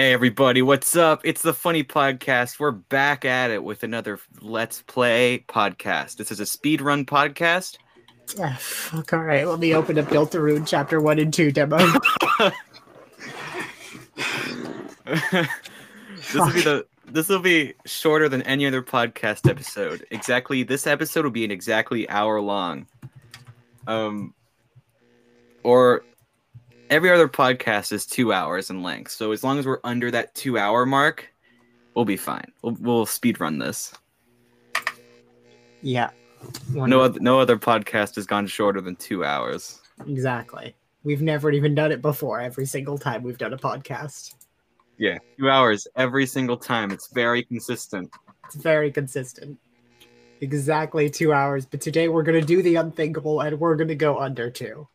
Hey everybody, what's up? It's the Funny Podcast. We're back at it with another Let's Play podcast. This is a speed run podcast. Ah, fuck, all right. Let me open up Deltarune chapter one and two demo. this will be the this will be shorter than any other podcast episode. Exactly, this episode will be an exactly hour long. Um, or every other podcast is two hours in length. So as long as we're under that two hour mark, we'll be fine. We'll, we'll speed run this. yeah. No other no other podcast has gone shorter than two hours. Exactly. We've never even done it before. Every single time we've done a podcast, Yeah, two hours every single time. It's very consistent. it's very consistent. Exactly two hours. But today we're gonna do the unthinkable, and we're gonna go under two.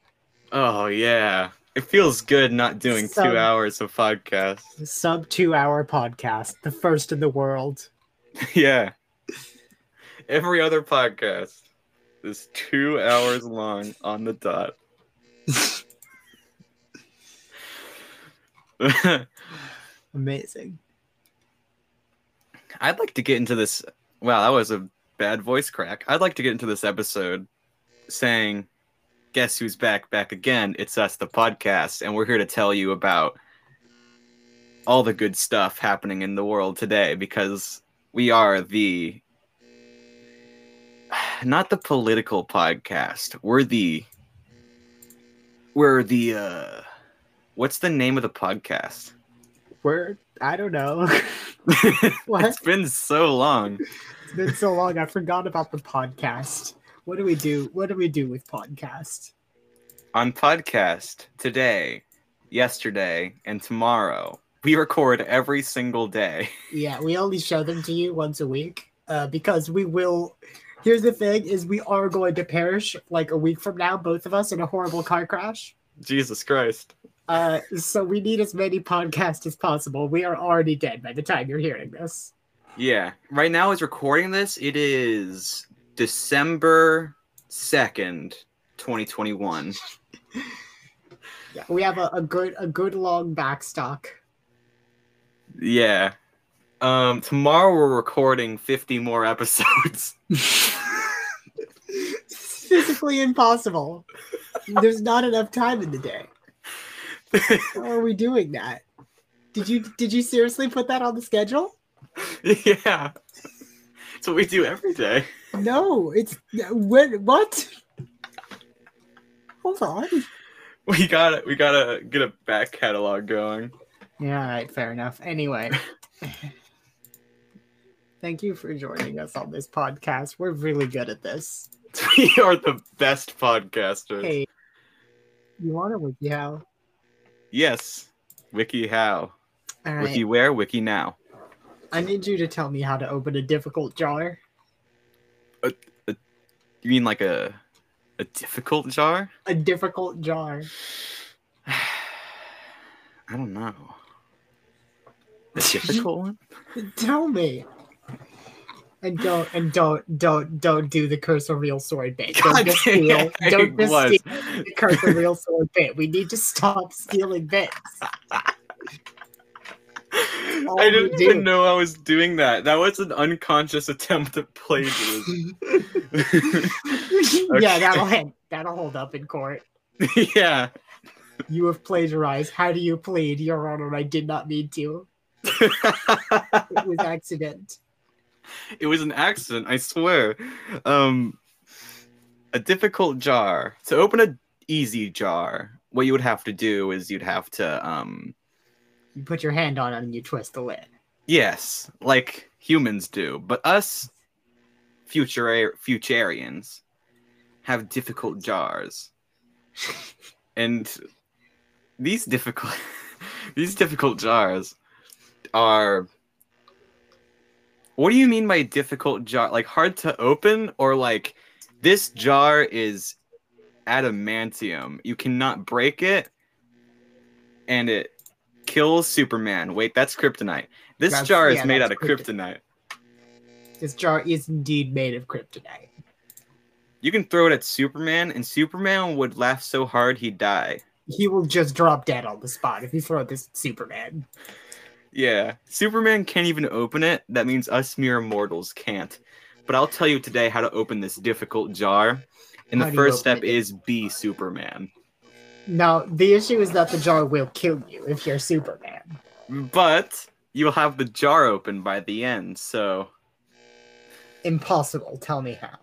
Oh yeah, it feels good not doing So- two hours of podcast. Sub two hour podcast, the first in the world. yeah, every other podcast is two hours long on the dot. Amazing. I'd like to get into this. Wow, that was a bad voice crack. I'd like to get into this episode saying, Guess who's back? Back again. It's us, the podcast. And we're here to tell you about all the good stuff happening in the world today because we are the. Not the political podcast. We're the. We're the. uh What's the name of the podcast? We're I don't know. what? it's been so long. It's been so long. I forgot about the podcast. What do we do? What do we do with podcast? on podcast today, yesterday, and tomorrow. We record every single day. Yeah, we only show them to you once a week uh, because we will. Here's the thing: is we are going to perish like a week from now, both of us in a horrible car crash. Jesus Christ. Uh, so we need as many podcasts as possible. We are already dead by the time you're hearing this. Yeah. Right now, as recording this, it is December 2nd, 2021. Yeah, we have a, a good a good long backstock. Yeah. Um, tomorrow we're recording 50 more episodes. It's physically impossible. There's not enough time in the day. How are we doing that? Did you did you seriously put that on the schedule? yeah. That's what we do every day. No, it's when what? Hold on. We gotta we gotta get a back catalog going. Yeah, all right, fair enough. Anyway, thank you for joining us on this podcast. We're really good at this. We are the best podcasters. Hey, you want to wiki how? Yes. Wiki how? All right, Wiki where? Wiki now. I need you to tell me how to open a difficult jar. A, You mean like a a difficult jar? A difficult jar. I don't know. A difficult one? Tell me. And don't and don't don't don't do the curse of real sword bit. Don't just steal. Don't just steal the curse of real sword bit. We need to stop stealing bits. I didn't do. even know I was doing that. That was an unconscious attempt at plagiarism. Yeah, that'll. That'll hold up in court. yeah. You have plagiarized. How do you plead, Your Honor? I did not mean to. It was accident. it was an accident, I swear. Um a difficult jar. To open a easy jar, what you would have to do is you'd have to um You put your hand on it and you twist the lid. Yes, like humans do, but us future futurians have difficult jars. and these difficult these difficult jars are What do you mean by difficult jar? Like hard to open or like this jar is adamantium. You cannot break it and it kills Superman. Wait, that's kryptonite. This That's- jar is yeah, made out of kryptonite. kryptonite. This jar is indeed made of kryptonite. You can throw it at Superman, and Superman would laugh so hard he'd die. He will just drop dead on the spot if you throw this at Superman. Yeah, Superman can't even open it. That means us mere mortals can't. But I'll tell you today how to open this difficult jar. And How the first step it? is be Superman. No, the issue is that the jar will kill you if you're Superman. But you'll have the jar open by the end, so Impossible. Tell me how.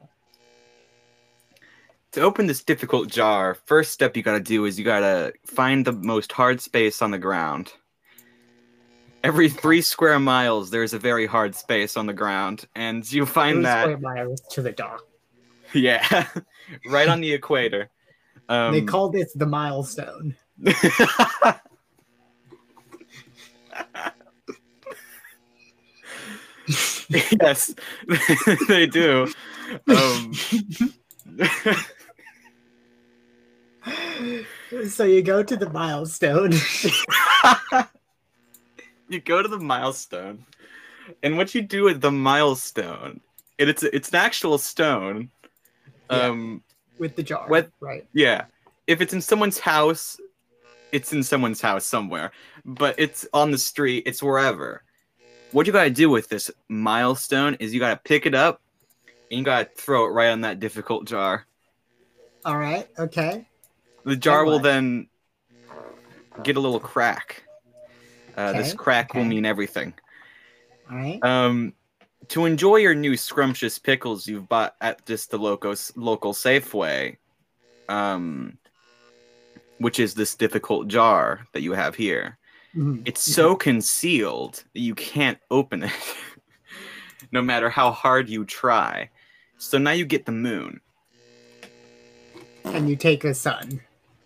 to open this difficult jar, first step you gotta do is you gotta find the most hard space on the ground. Every three square miles, there's a very hard space on the ground, and you find Three that square miles to the dock. yeah, right on the equator. Um, they call this the milestone. yes, they do. Um, so you go to the milestone. you go to the milestone, and what you do with the milestone, and it's it's an actual stone. Yeah. Um, with the jar. What- Right. yeah, if it's in someone's house, it's in someone's house somewhere, but it's on the street, it's wherever. What you gotta do with this milestone is you gotta pick it up, and you gotta throw it right on that difficult jar. All right. Okay. The jar will then get a little crack. Uh, This Okay, crack will mean everything. All right. Um, to enjoy your new scrumptious pickles you've bought at just the local local Safeway, um, which is this difficult jar that you have here. Mhm. It's so concealed that you can't open it, no matter how hard you try. So now you get the moon. And you take the sun,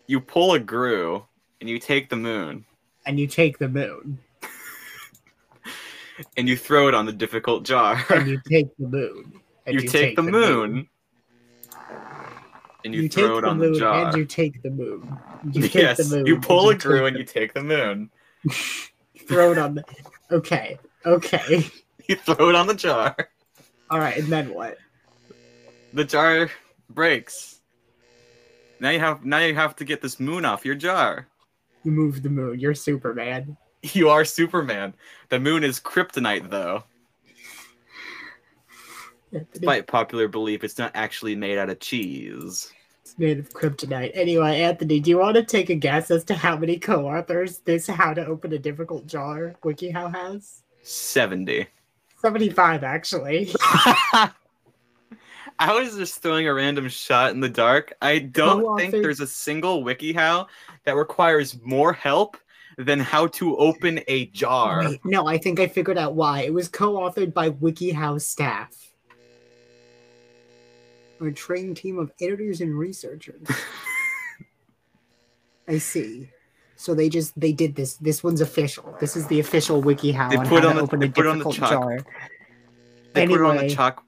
You pull a Gru, and you take the moon, and you take the moon, and you throw it on the difficult jar. and you take the moon. And you, take, the, moon, and you, You, throw take it the on moon, the jar. and you take the moon. You take yes, the moon. you pull a take and you take the moon. throw it on the. Okay. Okay. You throw it on the jar. All right. And then what? The jar breaks. Now you have now you have to get this moon off your jar. You move the moon. You're Superman. You are Superman. The moon is kryptonite though. Despite popular belief, it's not actually made out of cheese. It's made of kryptonite. Anyway, Anthony, do you want to take a guess as to how many co-authors this "How to Open a Difficult Jar" WikiHow has? 70. Seventy-five, actually. I was just throwing a random shot in the dark. I don't think Co-authored- there's a single WikiHow that requires more help than how to open a jar. Wait, no, I think I figured out why. It was co-authored by WikiHow staff. A trained team of editors and researchers. I see. So they just they did this. This one's official. This is the official WikiHow They put how on the- open they a put it on the chalk- jar. They put it on the chalk.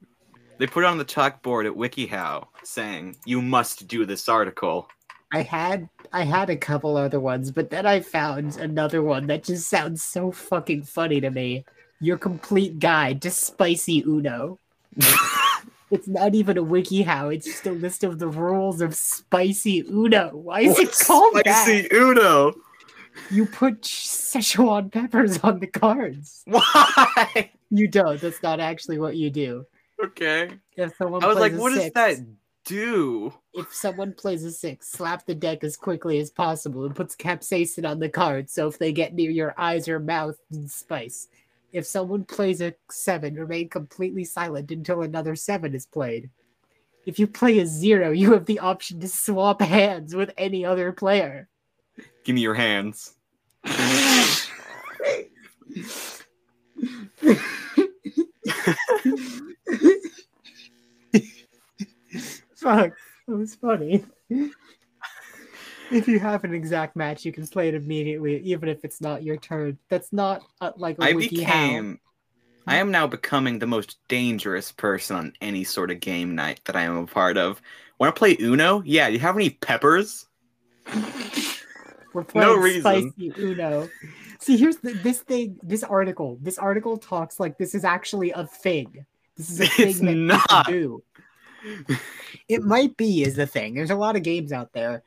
They put it on the chalkboard at WikiHow, saying you must do this article. I had I had a couple other ones, but then I found another one that just sounds so fucking funny to me. Your complete guide to spicy Uno. It's not even a WikiHow. It's just a list of the rules of spicy Uno. Why is it called Spicy that? Uno? You put Szechuan peppers on the cards. Why? You don't. That's not actually what you do. Okay. If someone I was like, what six, that do? If someone plays a six, slap the deck as quickly as possible and puts capsaicin on the card. So if they get near your eyes or mouth, then spice. If someone plays a seven, remain completely silent until another seven is played. If you play a zero, you have the option to swap hands with any other player. Give me your hands. Fuck, that was funny. if you have an exact match, you can play it immediately, even if it's not your turn. That's not uh, like a I became. I am now becoming the most dangerous person on any sort of game night that I am a part of. Want to play Uno? Yeah. Do you have any peppers? We're playing No reason. spicy Uno. See, here's the, this thing. This article. This article talks like this is actually a thing. This is a thing It's that not. do. It might be is the thing. There's a lot of games out there.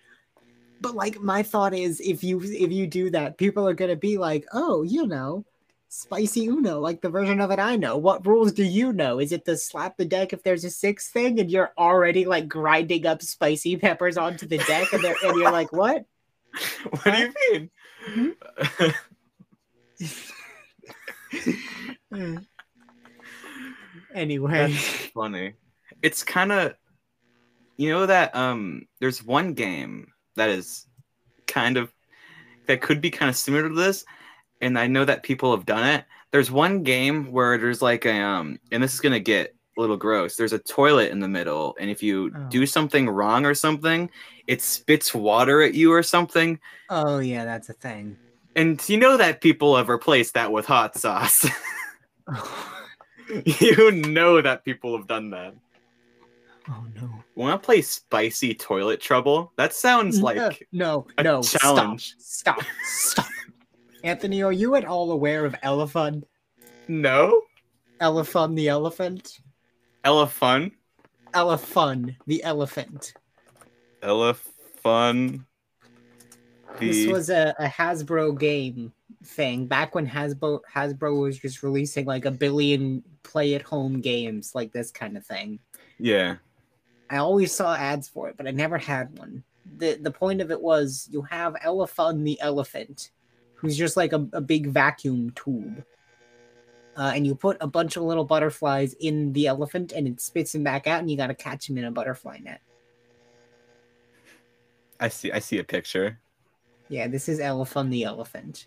But like my thought is if you if you do that, people are gonna be like, oh, you know, Spicy Uno, like the version of it I know. What rules do you know? Is it the slap the deck if there's a six thing and you're already like grinding up spicy peppers onto the deck and, and you're like, what? What do you mean? Mm-hmm. anyway, That's funny. It's kind of, you know that um, there's one game that is kind of that could be kind of similar to this, and I know that people have done it. There's one game where there's like a um, and this is gonna get a little gross. There's a toilet in the middle, and if you Oh. do something wrong or something, it spits water at you or something. oh yeah, that's a thing. And you know that people have replaced that with hot sauce. you know that people have done that. Oh, no. Want to play spicy toilet trouble? That sounds like no, no, challenge. Stop, stop, stop. Anthony, are you at all aware of Elephant? no Elephant the elephant? elephant, Elephant the elephant. elephant. This was a, a Hasbro game thing back when Hasbro Hasbro was just releasing like a billion play at home games like this kind of thing. yeah, I always saw ads for it, but I never had one. the The point of it was you have Elephant the elephant, who's just like a, a big vacuum tube, uh, and you put a bunch of little butterflies in the elephant, and it spits them back out, and you got to catch them in a butterfly net. I see. I see a picture. Yeah, this is Elephant the elephant.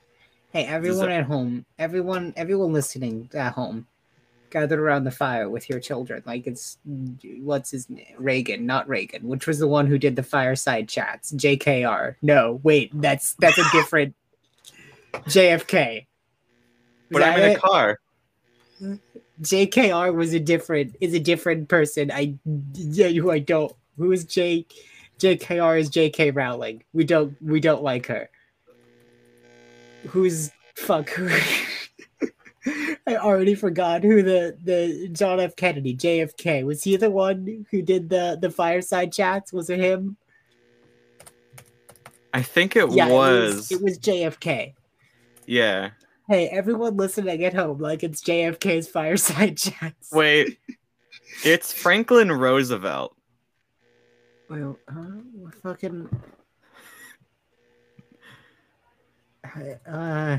Hey, everyone it- at home, everyone, everyone listening at home, gather around the fire with your children. Like it's what's his name? Reagan, not Reagan. Which was the one who did the fireside chats? JKR. No, wait, that's that's a different JFK. Is But I'm in a it? car. JKR was a different is a different person. I yeah, who I don't. Who is J? JKR is JK Rowling. We don't we don't like her. Who's fuck? I already forgot who the the John F Kennedy JFK was. He the one who did the the fireside chats? Was it him? I think it Yeah, was. It was, it was JFK. Yeah. Hey, everyone listening at home, like it's JFK's fireside chats. Wait. it's Franklin Roosevelt. Well, uh, fucking. Uh,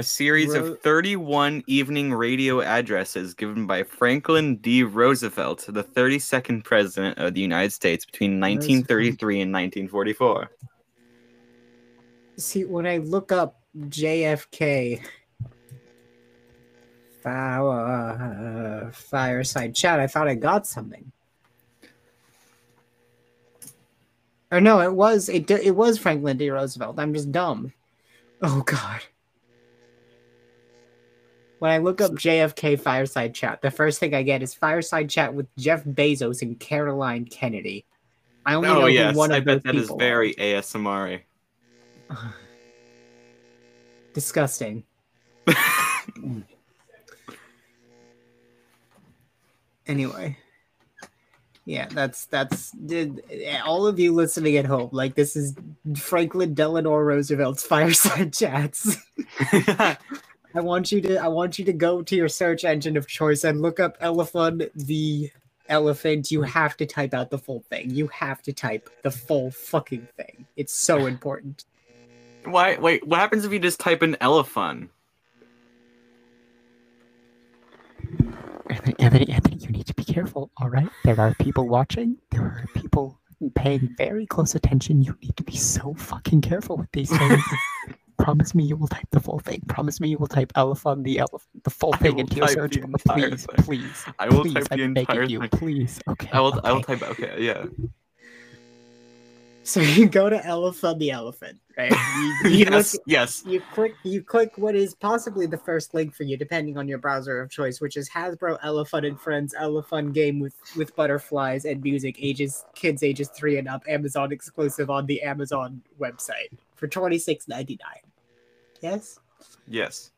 A series Ro- of 31 evening radio addresses given by Franklin D. Roosevelt, the 32nd president of the United States between 1933 and 1944. see, when I look up JFK fire, uh, fireside chat, I thought I got something. Or no, it was it. It was Franklin D. Roosevelt. I'm just dumb. Oh God. When I look up JFK fireside chat, the first thing I get is fireside chat with Jeff Bezos and Caroline Kennedy. I only oh, know Oh, who yes. one I of bet those that is people very ASMR. disgusting. Anyway, yeah, that's that's did all of you listening at home. Like this is Franklin Delano Roosevelt's fireside chats. I want you to I want you to go to your search engine of choice and look up elephant the elephant. You have to type out the full thing. You have to type the full fucking thing. It's so important. Why? Wait, what happens if you just type in elephant? Anthony, Anthony, Anthony, you need to be careful, all right? There are people watching. There are people paying very close attention. You need to be so fucking careful with these things. Promise me you will type the full thing. Promise me you will type elephant, the elephant, the full I thing will into your type search the bar. Please, thing. please, I will please, type the I'm begging entire you, thing. please. Okay. I will. I will okay. type. Okay. Yeah. So you go to elephant the elephant, right? You, you look- yes. Yes. you click you click what is possibly the first link for you depending on your browser of choice which is hasbro elephant and friends elephant game with with butterflies and music ages kids ages three and up amazon exclusive on the amazon website for 26.99 yes Yes.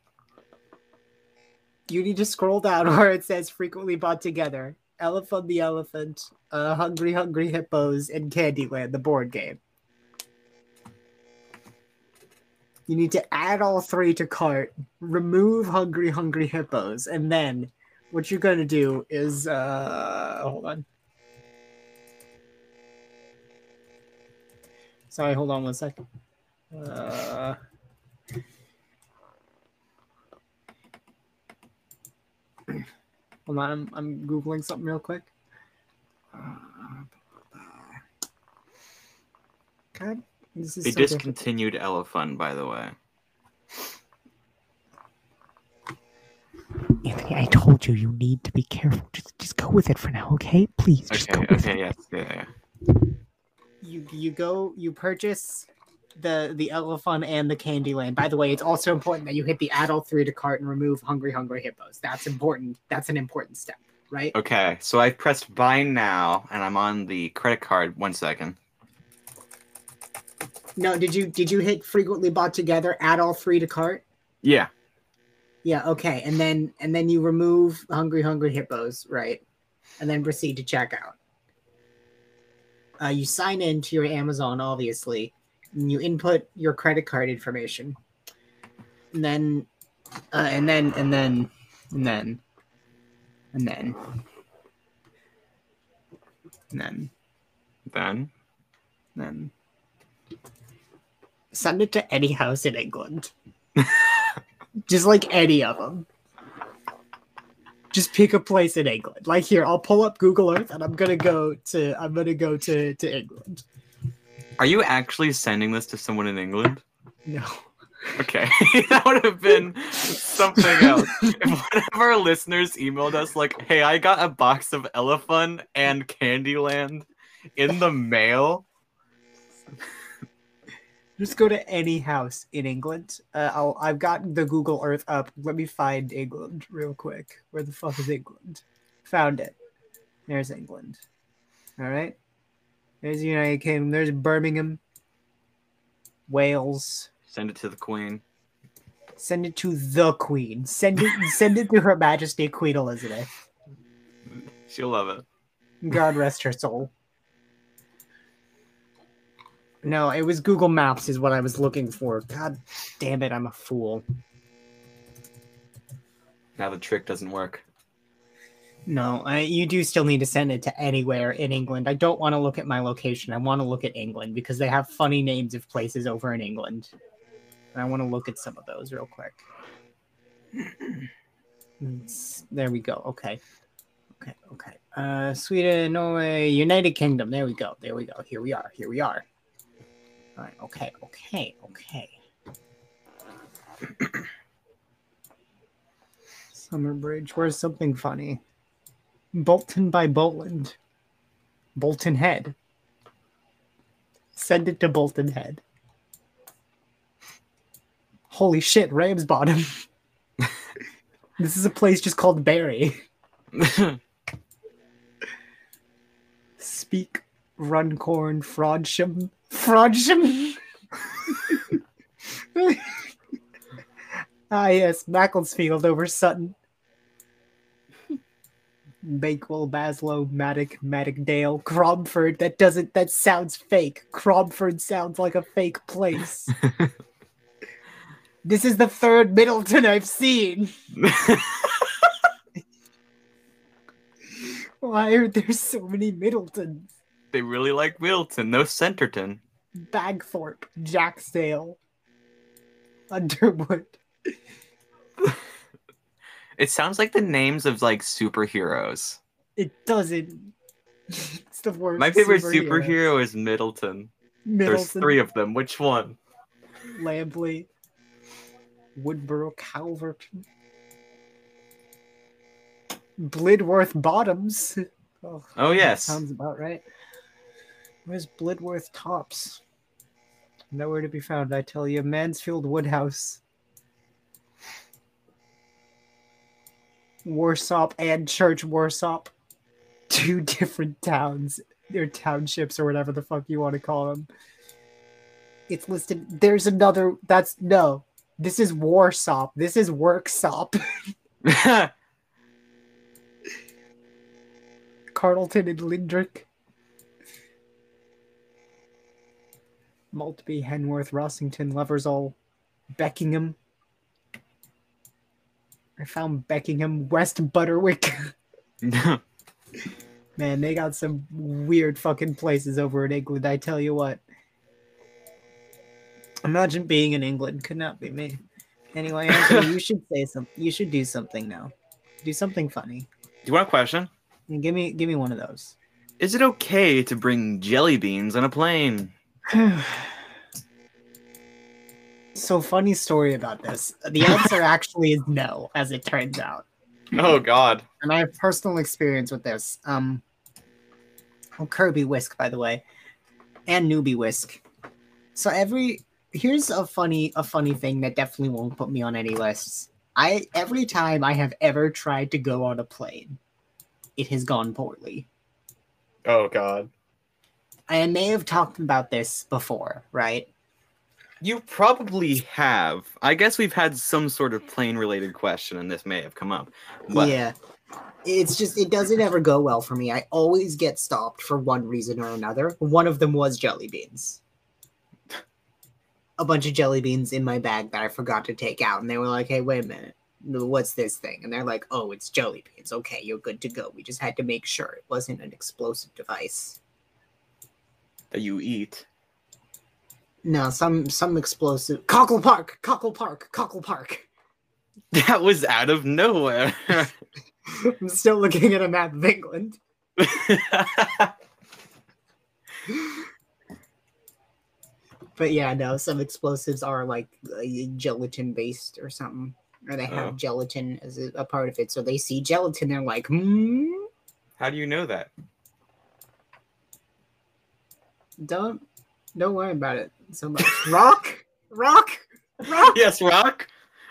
you need to scroll down where it says frequently bought together elephant the elephant uh hungry hungry hippos and candyland the board game You need to add all three to cart, remove hungry hungry hippos, and then what you're gonna do is uh hold on. Sorry, hold on one second. Uh Hold on, I'm, I'm googling something real quick. God, this is They so difficult. discontinued Elephant, by the way. Anthony, I told you you need to be careful. Just just go with it for now, okay? Please, just Okay, go with okay, it. yes, yeah, yeah. you you go you purchase the the elephant and the Candyland. By the way, it's also important that you hit the add all three to cart and remove hungry hungry hippos. That's important. That's an important step, right? Okay, so I've pressed buy now, and I'm on the credit card. One second. No, did you did you hit frequently bought together, add all three to cart? Yeah. Yeah, okay. And then and then you remove hungry hungry hippos, right? And then proceed to checkout. Uh, you sign in to your Amazon, obviously, and you input your credit card information. And then uh, and then and then and then and then and then Then. then send it to any house in England. Just like any of them. Just pick a place in England. Like here, I'll pull up Google Earth and I'm gonna go to I'm gonna go to to England. Are you actually sending this to someone in England? No. Okay, that would have been something else. If one of our listeners emailed us like, "Hey, I got a box of Elephant and Candyland in the mail," Just go to any house in England. Uh, I'll, I've got the Google Earth up. Let me find England real quick. Where the fuck is England? Found it. There's England. All right. There's the United Kingdom. There's Birmingham, Wales. send it to the Queen. Send it to the Queen. Send it. send it to Her Majesty Queen Elizabeth. She'll love it. God rest her soul. No, it was Google Maps is what I was looking for. God damn it, I'm a fool. Now the trick doesn't work. No, I, you do still need to send it to anywhere in England. I don't want to look at my location. I want to look at England because they have funny names of places over in England. And I want to look at some of those real quick. There we go. Okay. Okay. Okay. Uh, Sweden, Norway, United Kingdom. There we go. There we go. Here we are. Here we are. All right. Okay. Okay. Okay. Summer Bridge. Where's something funny? Bolton by Bowland. Bolton Head. Send it to Bolton Head. Holy shit, Ramsbottom. this is a place just called Barry. Speke, Runcorn, Frodsham. Frodsham? ah, yes, Macclesfield over Sutton. Bakewell, Baslow, Maddock, Maddockdale, Cromford. That doesn't. That sounds fake. Cromford sounds like a fake place. this is the third Middleton I've seen. Why are there so many Middletons? they really like Wilton. No Centerton. Bagthorpe, Jacksdale, Underwood. It sounds like the names of like superheroes. It doesn't. It's the worst. My favorite superhero is Middleton. There's three of them. Which one? Lampley, Woodborough, Calvert, Blidworth Bottoms. Oh, Oh yes. sounds about right. Where's Blidworth Tops? Nowhere to be found, I tell you. Mansfield Woodhouse. Warsop and Church Warsop. Two different towns, or townships, or whatever the fuck you want to call them. It's listed. There's another. That's no. This is Warsop. This is Worksop. Carlton and Lindrick. Maltby, Henworth, Rossington, Loversall, Beckingham. I found Beckingham, West Butterwick. No. Man, they got some weird fucking places over in England, I tell you what. Imagine being in England. Could not be me. Anyway, Anthony, you should say something. You should do something now. Do something funny. Do you want a question? And give me give me one of those. Is it okay to bring jelly beans on a plane? So funny story about this. The answer actually is no, as it turns out. Oh God. And I have personal experience with this. Um oh, Kirkby Wiske, by the way. And Newby Wiske. So every here's a funny a funny thing that definitely won't put me on any lists. I every time I have ever tried to go on a plane, it has gone poorly. Oh God. I may have talked about this before, right? You probably have. I guess we've had some sort of plane related question and this may have come up. But Yeah. It's just it doesn't ever go well for me. I always get stopped for one reason or another. One of them was jelly beans. A bunch of jelly beans in my bag that I forgot to take out, and they were like, "Hey, wait a minute, what's this thing?" And they're like, "Oh, it's jelly beans. Okay, you're good to go. We just had to make sure it wasn't an explosive device." that you eat. No, some some explosive. Cockle Park, Cockle Park, Cockle Park. That was out of nowhere. I'm still looking at a map of England. But yeah, no, some explosives are like uh, gelatin based or something, or they have Oh. gelatin as a, a part of it. So they see gelatin, they're like, hmm, How do you know that? don't don't worry about it so much. rock, rock, rock. Yes, rock.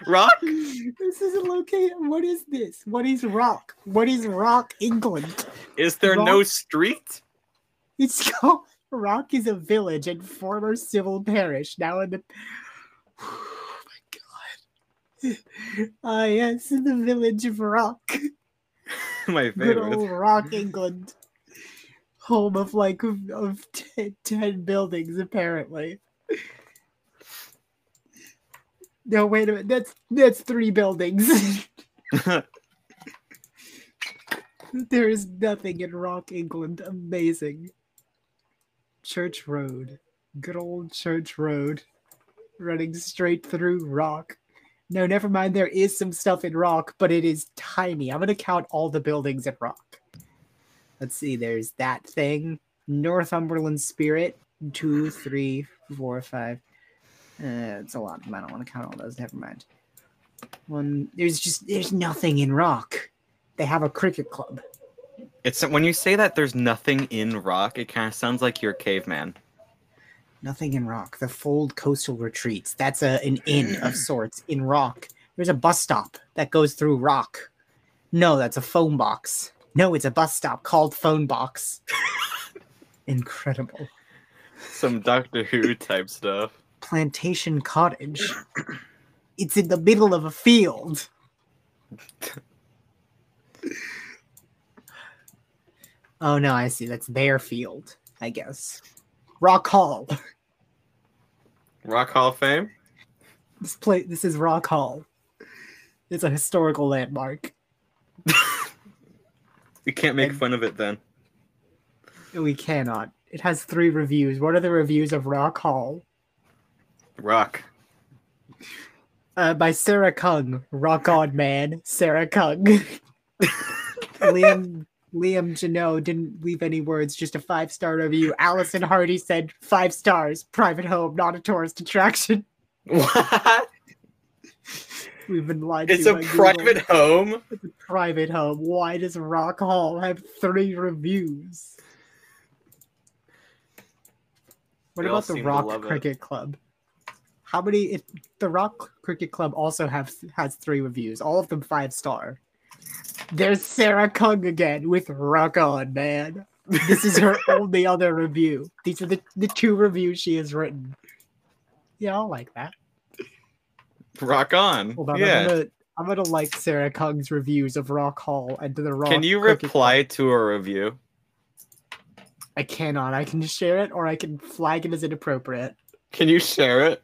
Rock? This is a location. What is this? What is rock? What is rock, England? Is there no street? It's called Rock is a village and former civil parish. Now in the oh my god. Ah yes, the village of Rock. My Good favorite. old Rock, England. Home of like of, of ten, 10 buildings apparently. No, wait a minute. That's that's three buildings. there is nothing in Rock, England. Amazing. Church Road. Good old Church Road. Running straight through Rock. No, never mind. There is some stuff in Rock, but it is tiny. I'm going to count all the buildings in Rock. Let's see. There's that thing. Northumberland Spirit. Two, three, four, five. Uh, it's a lot. I don't want to count all those. Never mind. One. There's just there's nothing in Rock. They have a cricket club. It's when you say that there's nothing in rock, it kind of sounds like you're a caveman. Nothing in Rock. The Fold Coastal Retreats. That's a an inn of sorts in Rock. There's a bus stop that goes through Rock. No, that's a phone box. No, it's a bus stop called Phone Box. Incredible. Some Doctor Who type stuff. Plantation Cottage. It's in the middle of a field. Oh no, I see. That's their field, I guess. Rock Hall. Rock Hall of Fame? This place this is Rock Hall. It's a historical landmark. You can't make And- fun of it then. We cannot. It has three reviews. What are the reviews of Rock Hall? Rock. Uh, by Sarah Kung. Rock on, man. Sarah Kung. Liam Liam Janot didn't leave any words, just a five star review. Allison Hardy said five stars. Private home, not a tourist attraction. What? We've been lied It's to. It's a Google. private home? It's a private home. Why does Rock Hall have three reviews? What about the Rock love it. Cricket Club? How many? If the Rock Cricket Club also have has three reviews, all of them five star. There's Sarah Kung again with Rock On, man. This is her only other review. These are the, the two reviews she has written. Yeah, I'll like that. Rock on. Hold on, yeah. I'm gonna I'm gonna like Sarah Kung's reviews of Rock Hall and the Rock. Can you Cricket reply to a review? I cannot. I can share it or I can flag it as inappropriate. Can you share it?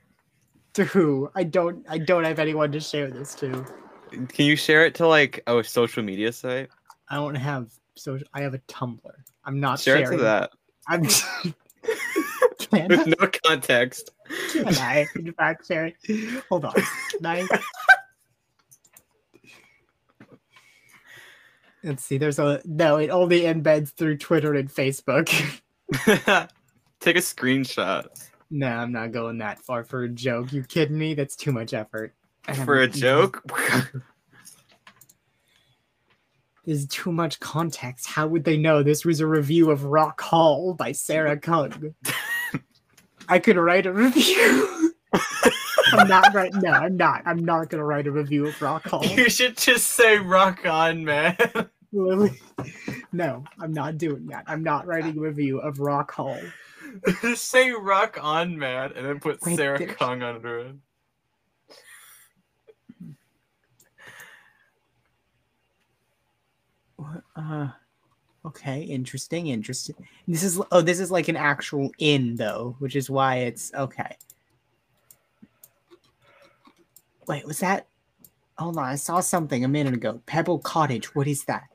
To who? I don't. I don't have anyone to share this to. Can you share it to like a social media site? I don't have social. I have a Tumblr. I'm not Share it sharing. to that I'm. with no context. can I? In fact, share it. Hold on. Can I? Let's see. There's a no. It only embeds through Twitter and Facebook. Take a screenshot no, I'm not going that far for a joke. You kidding me? That's too much effort. For a joke. There's too much context. How would they know this was a review of Rock Hall by Sarah Kung? I could write a review. I'm not right. No, I'm not. I'm not gonna write a review of Rock Hall. you should just say "rock on, man." No, I'm not doing that. I'm not writing a review of Rock Hall. just say "rock on, man," and then put Wait, Sarah there's- Kong under it. Uh, okay, interesting, interesting. This is oh, this is like an actual inn though, which is why it's okay. Wait, was that? Hold on, I saw something a minute ago. Pebble Cottage. What is that?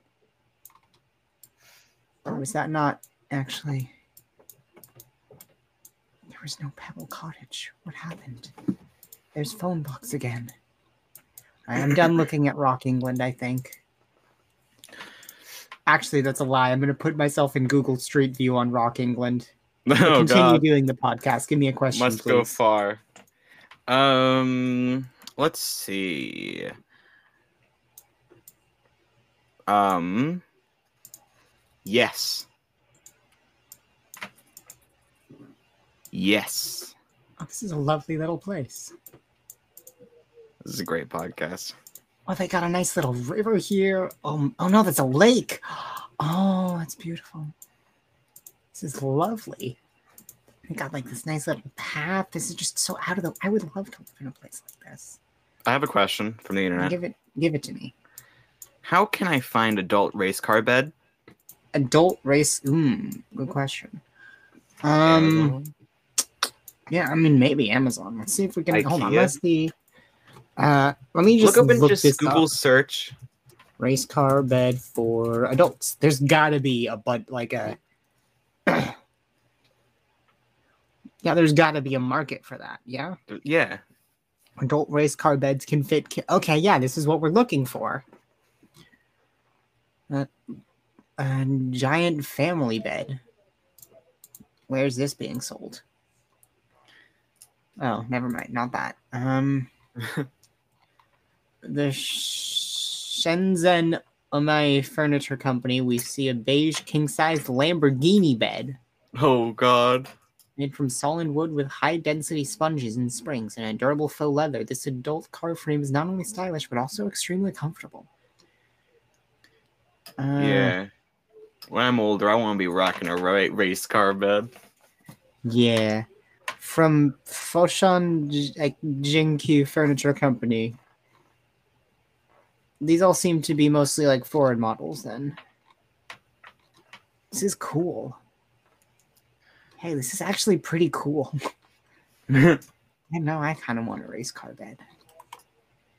Or was that not actually? There was no Pebble Cottage. What happened? There's phone box again. I'm done looking at Rock England. I think. Actually, that's a lie. I'm going to put myself in Google Street View on Rock England. No, Oh continue god, doing the podcast. Give me a question, must go far. Um, let's see. Um, yes, yes. Oh, this is a lovely little place. This is a great podcast. Oh, they got a nice little river here. Oh, oh no, that's a lake. Oh, that's beautiful. This is lovely. They got like this nice little path. This is just so out of the. I would love to live in a place like this. I have a question from the internet. Give it, give it to me. How can I find adult race car bed? Adult race. Mm, good question. Um. Yeah, I mean maybe Amazon. Let's see if we can. Hold on. IKEA? Let's see. Uh, let me just look up and look just Google up. search. race car bed for adults. There's got to be a but like a yeah. There's got to be a market for that. Yeah, Yeah, adult race car beds can fit. Ki- okay, yeah, this is what we're looking for. Uh, a giant family bed. Where's this being sold? Oh, never mind. Not that. Um, the Shenzhen Omai Furniture Company. We see a beige king-sized Lamborghini bed Oh God. Made from solid wood with high-density sponges and springs and a durable faux leather. This adult car frame is not only stylish but also extremely comfortable. Uh, yeah. When I'm older, I want to be rocking a ra- race car bed. Yeah. From Foshan J- like, Jinkyu Furniture Company. These all seem to be mostly like Ford models then. This is cool. Hey, this is actually pretty cool. I know I kind of want a race car bed.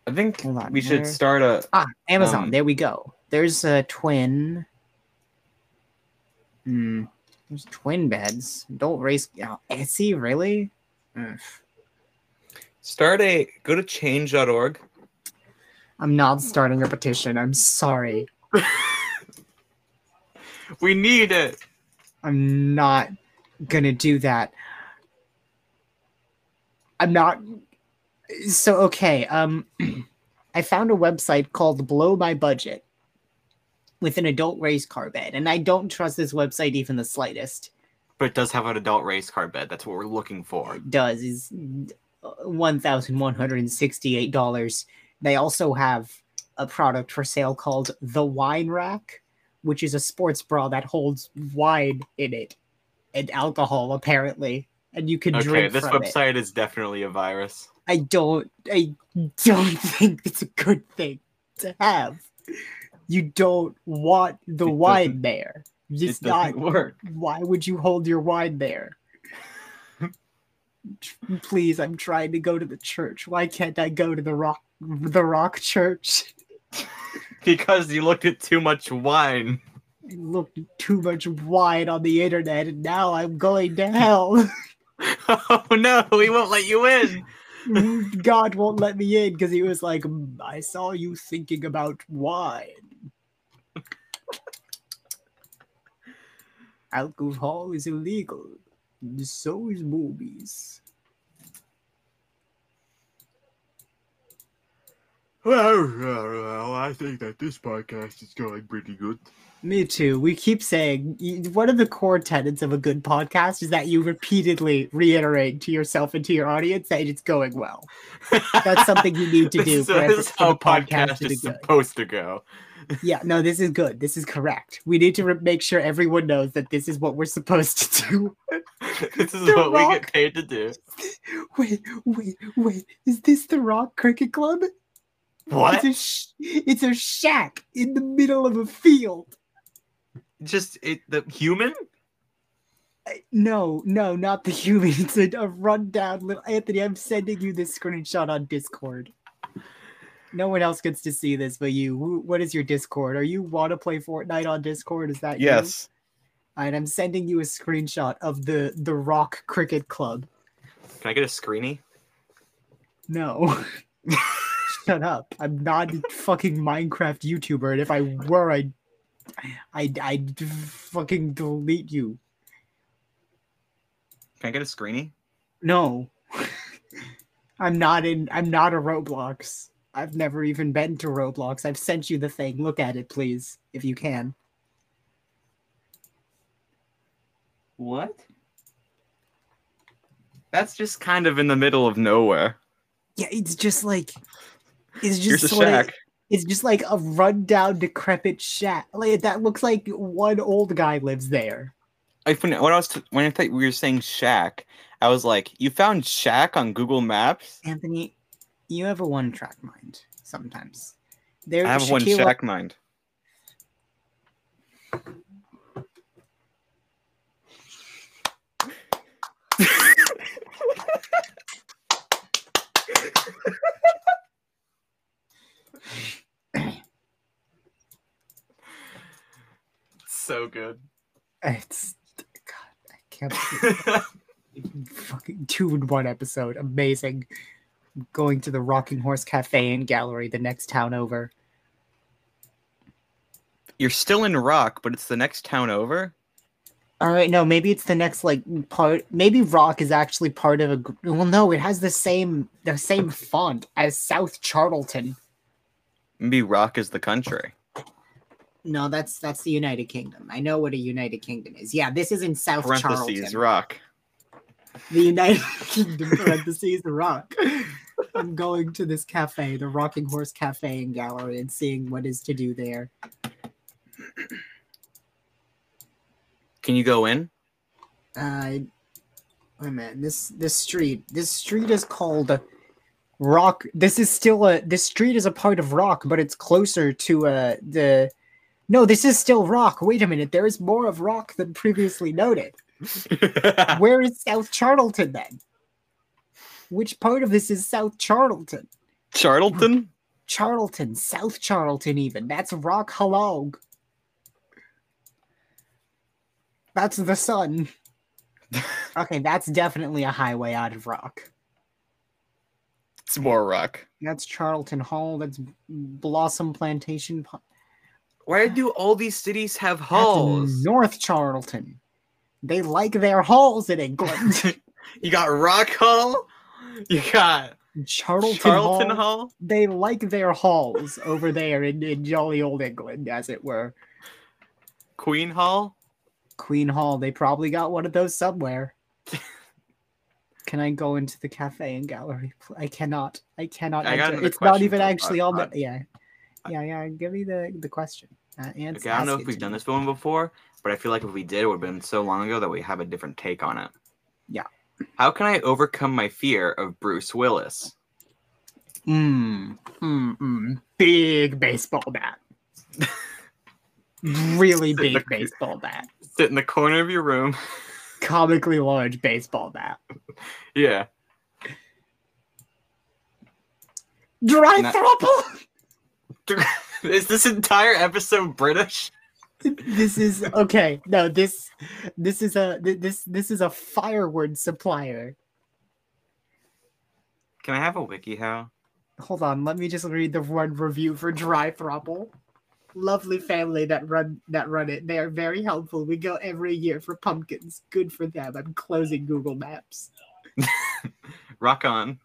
I think on, we should start a. Ah, Amazon. Um, there we go. There's a twin. Hmm. There's twin beds. Adult race. Oh, Etsy, really? Ugh. Start a. Go to change.org. I'm not starting a petition. I'm sorry. We need it. I'm not gonna do that. I'm not. So okay. Um, I found a website called Blow My Budget with an adult race car bed, and I don't trust this website even the slightest. But it does have an adult race car bed. That's what we're looking for. It does is one thousand one hundred and sixty-eight dollars. They also have a product for sale called the Wine Rack, which is a sports bra that holds wine in it and alcohol apparently, and you can Okay, drink it. Okay, this website is definitely a virus. I don't, I don't think it's a good thing to have. You don't want the It wine there. It It's not doesn't work. why would you hold your wine there? Please, I'm trying to go to the church. Why can't I go to the rock the rock church? Because you looked at too much wine. I looked too much wine on the internet and now I'm going to hell. Oh no, we won't let you in. God won't let me in because he was like, "Mm, I saw you thinking about wine. Alcohol is illegal. So is movies. Well, well, I think that this podcast is going pretty good. Me too. We keep saying one of the core tenets of a good podcast is that you repeatedly reiterate to yourself and to your audience that it's going well. That's something you need to do is, for, this every- is for how podcast podcast is good. supposed to go. Yeah, no, this is good. This is correct. We need to re- make sure everyone knows that this is what we're supposed to do. this is The what we get paid to do. Wait, wait, wait. Is this the Rock Cricket Club? What? It's a, sh- it's a shack in the middle of a field. Just it, the human? Uh, no, no, not the human. It's a, a rundown little. Anthony, I'm sending you this screenshot on Discord. No one else gets to see this but you. What is your Discord? Are you want to play Fortnite on Discord? Is that you? Yes. And I'm sending you a screenshot of the the Rock Cricket Club. Can I get a screeny? No. Shut up. I'm not a fucking Minecraft YouTuber, and if I were, I'd, I'd, I'd fucking delete you. Can I get a screeny? No. I'm not in, I'm not a Roblox. I've never even been to Roblox. I've sent you the thing. Look at it, please, if you can. What? That's just kind of in the middle of nowhere. Yeah, it's just like, it's just Here's a shack. It's just like a rundown, decrepit shack. Like that looks like one old guy lives there. I when, when I was t- when I thought we were saying shack, I was like, you found shack on Google Maps? Anthony, you have a one-track mind sometimes. There, I have one Shaquille- shack mind. so good. It's God, I can't. believe- fucking two in one episode, amazing. Going to the Rocking Horse Cafe and Gallery, the next town over. You're still in Rock, but it's the next town over. All right, no, maybe it's the next like part. Maybe Rock is actually part of a. Well, no, it has the same the same font as South Charlton. Maybe Rock is the country. No, that's that's the United Kingdom. I know what a United Kingdom is. Yeah, this is in South Parentheses Charlton. Rock. The United Kingdom parentheses Rock. I'm going to this cafe, the Rocking Horse Cafe and Gallery, and seeing what is to do there. Can you go in? Uh, wait a minute. This this street. This street is called Rock. This is still a. This street is a part of Rock, but it's closer to uh the. No, this is still Rock. Wait a minute. There is more of Rock than previously noted. Where is South Charlton then? Which part of this is South Charlton? Charlton? Charlton, South Charlton, even. That's Rock Halog. That's the sun. okay, that's definitely a highway out of Rock. It's more Rock. That's Charlton Hall. That's Blossom Plantation. Why do all these cities have halls? North Charlton. They like their halls in England. You got Rock Hall. You got Charlton, Charlton Hall. Hall. They like their halls over there in, in jolly old England, as it were. Queen Hall. Queen Hall. They probably got one of those somewhere. Can I go into the cafe and gallery? I cannot. I cannot. I enter. It's not even actually on the. Yeah, yeah, yeah. Give me the the question. Uh, Okay, I don't know if we've done this one before, but I feel like if we did, it would have been so long ago that we have a different take on it. Yeah. How can I overcome my fear of Bruce Willis? Mm, mm, mm. Big baseball bat. really big the- baseball bat. Sit in the corner of your room. comically large baseball bat. Yeah. Dry throuple. Is this entire episode British? this is okay. No, this this is a this this is a firewood supplier. Can I have a wiki how? Hold on, let me just read the one review for Dry Throuple. Lovely family that run that run it. They are very helpful. We go every year for pumpkins. Good for them. I'm closing Google Maps. Rock on.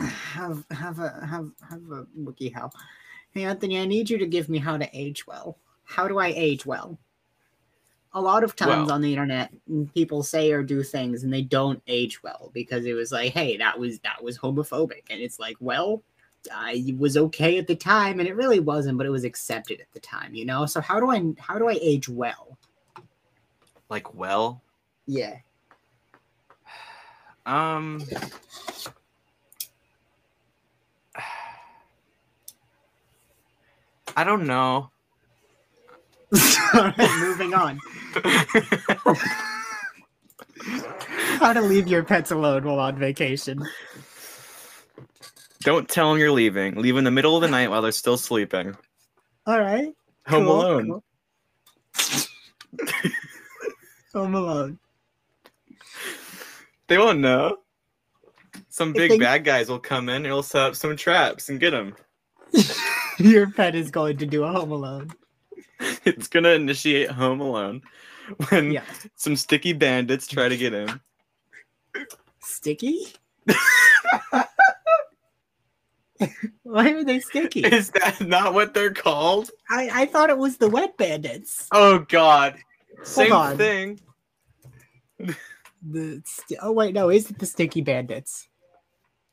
Have have a have have a wiki how. Hey Anthony, I need you to give me how to age well. How do I age well? A lot of times Well. on the internet, people say or do things and they don't age well because it was like, hey, that was that was homophobic, and it's like, well, I was okay at the time, and it really wasn't, but it was accepted at the time, you know. So how do I how do I age well? Like well. Yeah. Um I don't know. All right, moving on. How to leave your pets alone while on vacation. don't tell them you're leaving. Leave in the middle of the night while they're still sleeping. All right. Home cool, alone. cool. Home Alone. They won't know. Some big they- bad guys will come in and he'll set up some traps and get him. Your pet is going to do a Home Alone. It's gonna initiate Home Alone when Yeah. some sticky bandits try to get in. Sticky? Why are they sticky? Is that not what they're called? I, I thought it was the wet bandits. Oh God! Same thing. The st- oh wait, no, is it the sticky bandits?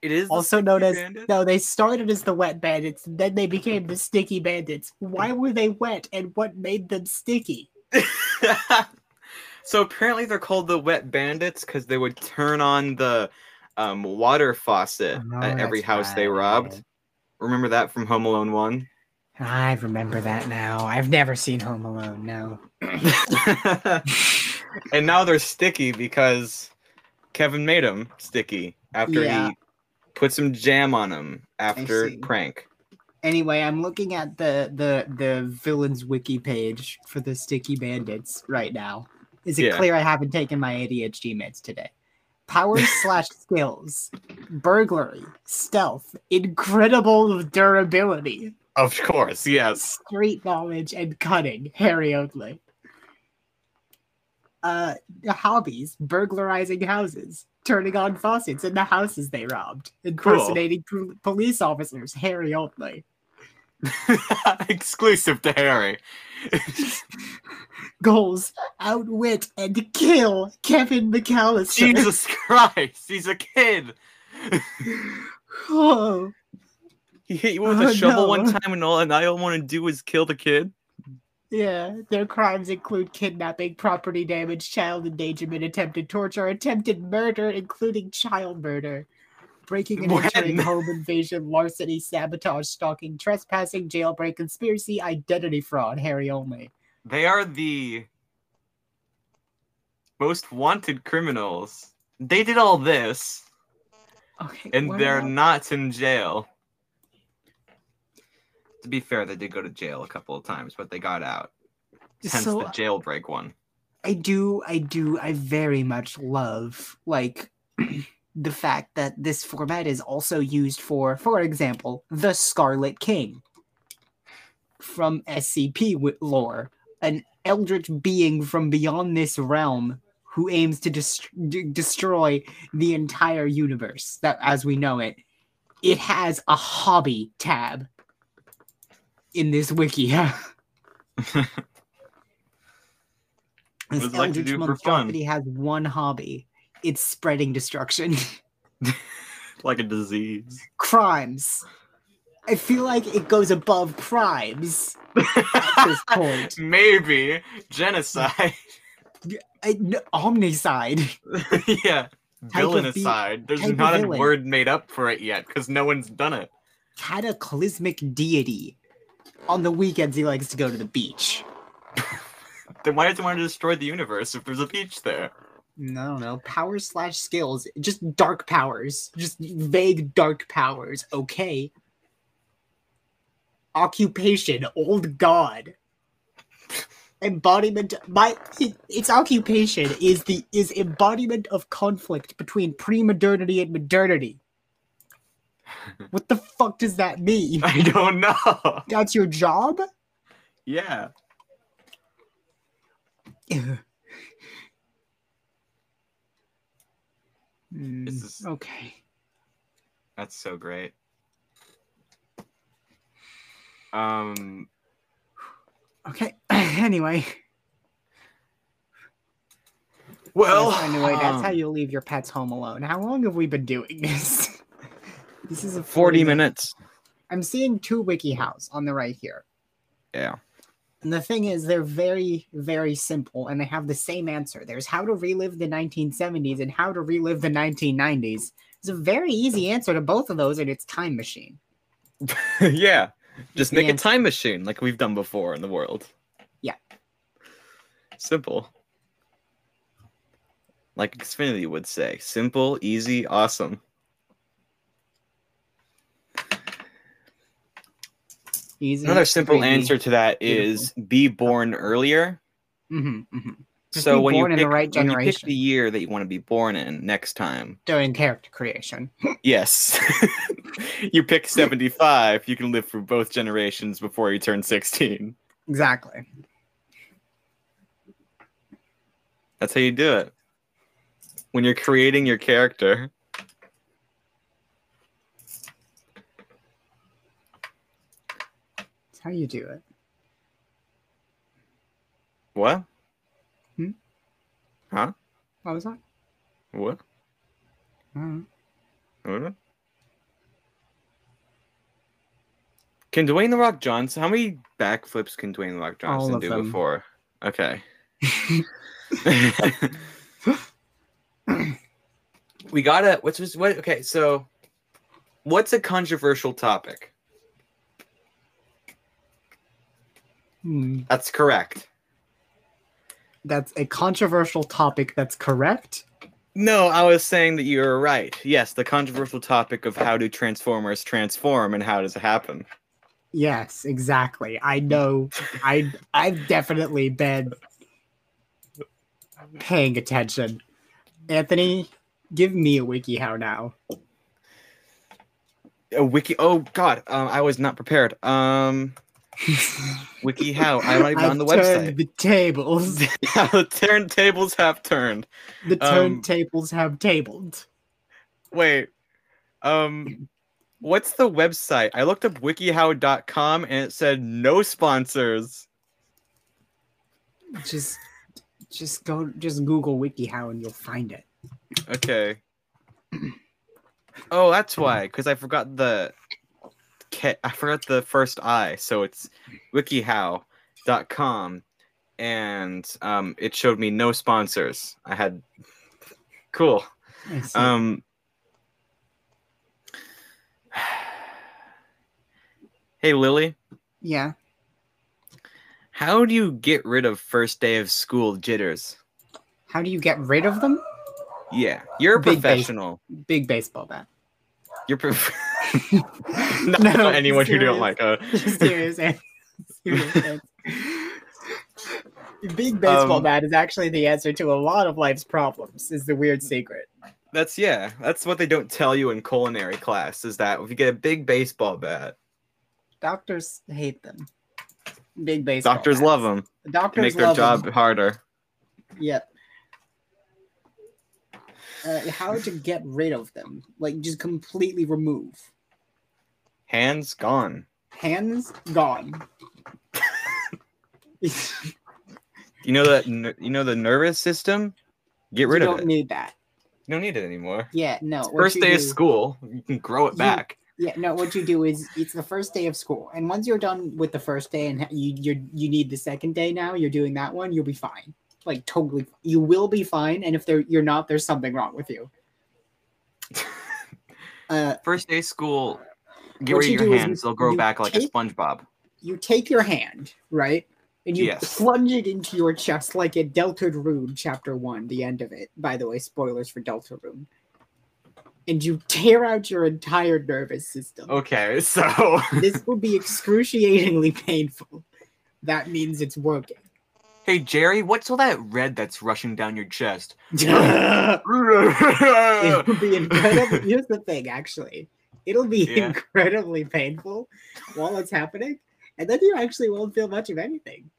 It is Also known as bandits? no, they started as the wet bandits, then they became the sticky bandits. Why were they wet, and what made them sticky? so apparently they're called the wet bandits because they would turn on the um, water faucet Oh, at every house they robbed. Remember that from Home Alone One? I remember that now. I've never seen Home Alone. No. and now they're sticky because Kevin made them sticky after Yeah. he put some jam on them after prank. Anyway, I'm looking at the the the villains wiki page for the sticky bandits right now. Is it Yeah. clear I haven't taken my ADHD meds today? Powers slash skills, burglary, stealth, incredible durability, Of course, yes. street knowledge, and cunning. Harry Oakley. Uh, hobbies: burglarizing houses, turning on faucets in the houses they robbed, impersonating po- police officers. Harry Oakley. Exclusive to Harry. goals outwit and kill Kevin McCallister. Jesus Christ, he's a kid. Oh, He hit you with Oh, a shovel one time, and all and I all I want to do is kill the kid. Yeah. Their crimes include kidnapping, property damage, child endangerment, attempted torture, attempted murder, including child murder, breaking and entering, home invasion, larceny, sabotage, stalking, trespassing, jailbreak, conspiracy, identity fraud. Harry only. They are the most wanted criminals. They did all this, Okay, and they're not in jail. To be fair, they did go to jail a couple of times, but they got out. Hence So- the jailbreak one. I do, I do, I very much love like the fact that this format is also used for, for example, the Scarlet King from SCP lore, an eldritch being from beyond this realm who aims to dest- d- destroy the entire universe that as we know it. It has a hobby tab in this wiki. What This it like to do for fun? has one hobby. It's spreading destruction. like a disease. Crimes. I feel like it goes above crimes at this point. Maybe genocide. I, n- omnicide. yeah. Type of be- Villainicide. There's not a villain. word made up for it yet because no one's done it. Cataclysmic deity. On the weekends, he likes to go to the beach. Then why does he want to destroy the universe if there's a beach there? No, no. Powers slash skills. Just dark powers. Just vague dark powers. Okay. Occupation. Old god. Embodiment. My its occupation is the is embodiment of conflict between pre-modernity and modernity. What the fuck does that mean? I don't know. That's your job? Yeah. Hmm, is- okay. That's so great. Um Okay. anyway. well anyway, that's um, how you leave your pets home alone. How long have we been doing this? This is a 40 minute- minutes. I'm seeing two WikiHows on the right here. Yeah. And the thing is, they're very, very simple and they have the same answer. There's how to relive the 1970s and how to relive the 1990s. It's a very easy answer to both of those, and it's time machine. yeah. Just make a time machine like we've done before in the world. Yeah. Simple. Like Xfinity would say. Simple, easy, awesome. Easy. Another simple answer to that is Beautiful. be born earlier. hmm hmm so when you, born in the pick, right when you pick the year that you want to be born in next time, During character creation. yes, you pick 75, you can live through both generations before you turn 16. Exactly. That's how you do it. When you're creating your character, how you do it. what? Huh? What was that? What? Uh, What? Can Dwayne the Rock Johnson? How many backflips can Dwayne the Rock Johnson do them. before? Okay. we gotta. What's what? Okay, so what's a controversial topic? Hmm. That's correct. That's a controversial topic. That's correct. No, I was saying that you were right. Yes, the controversial topic of how do Transformers transform and how does it happen? Yes, exactly. I know. I I've definitely been paying attention. Anthony, give me a WikiHow now. A wiki. Oh God, um, I was not prepared. Um, wiki how? I don't even on the turned website. The tables. Yeah, the turntables have turned. The Um, turntables have tabled. Wait. Um what's the website? I looked up wikihow.com and it said no sponsors. Just, just go. Just Google WikiHow and you'll find it. Okay. Oh, that's why cuz I forgot the K- I forgot the first I, so it's wikihow.com and um it showed me no sponsors. I had Cool. I. Um Hey Lily, yeah. how do you get rid of first day of school jitters? How do you get rid of them? Yeah, you're a Big base- professional. Big baseball bat. You're prof- not, No, not anyone you don't like. Uh, serious answer. Serious. Big baseball Um, bat is actually the answer to a lot of life's problems. Is the weird secret. that's yeah. That's what they don't tell you in culinary class. Is that if you get a big baseball bat, Doctors hate them. Big baseball. doctors bats. love them. The doctors Make their job them. harder. Yep. Uh, how to get rid of them? Like just completely remove. Hands gone. Hands gone. you You know that. You know the nervous system. Get rid of it. don't need that. you don't need it anymore. Yeah, no. what First you day of school, you can grow it You- back. Yeah, no. What you do is it's the first day of school, and once you're done with the first day, and you you you need the second day now, you're doing that one. You'll be fine. Like totally, you will be fine. And if there you're not, there's something wrong with you. Uh, First day of school, get What rid of you your do is hands. you- They'll grow back like a take- SpongeBob. you take your hand, right? and you Yes. plunge it into your chest like in Deltarune Chapter One, the end of it. By the way, spoilers for Deltarune. And you tear out your entire nervous system. Okay, so This will be excruciatingly painful. That means it's working. hey Jerry, what's all that red that's rushing down your chest? It'll be incredible. Here's the thing, actually. It'll be Yeah. incredibly painful while it's happening, and then you actually won't feel much of anything.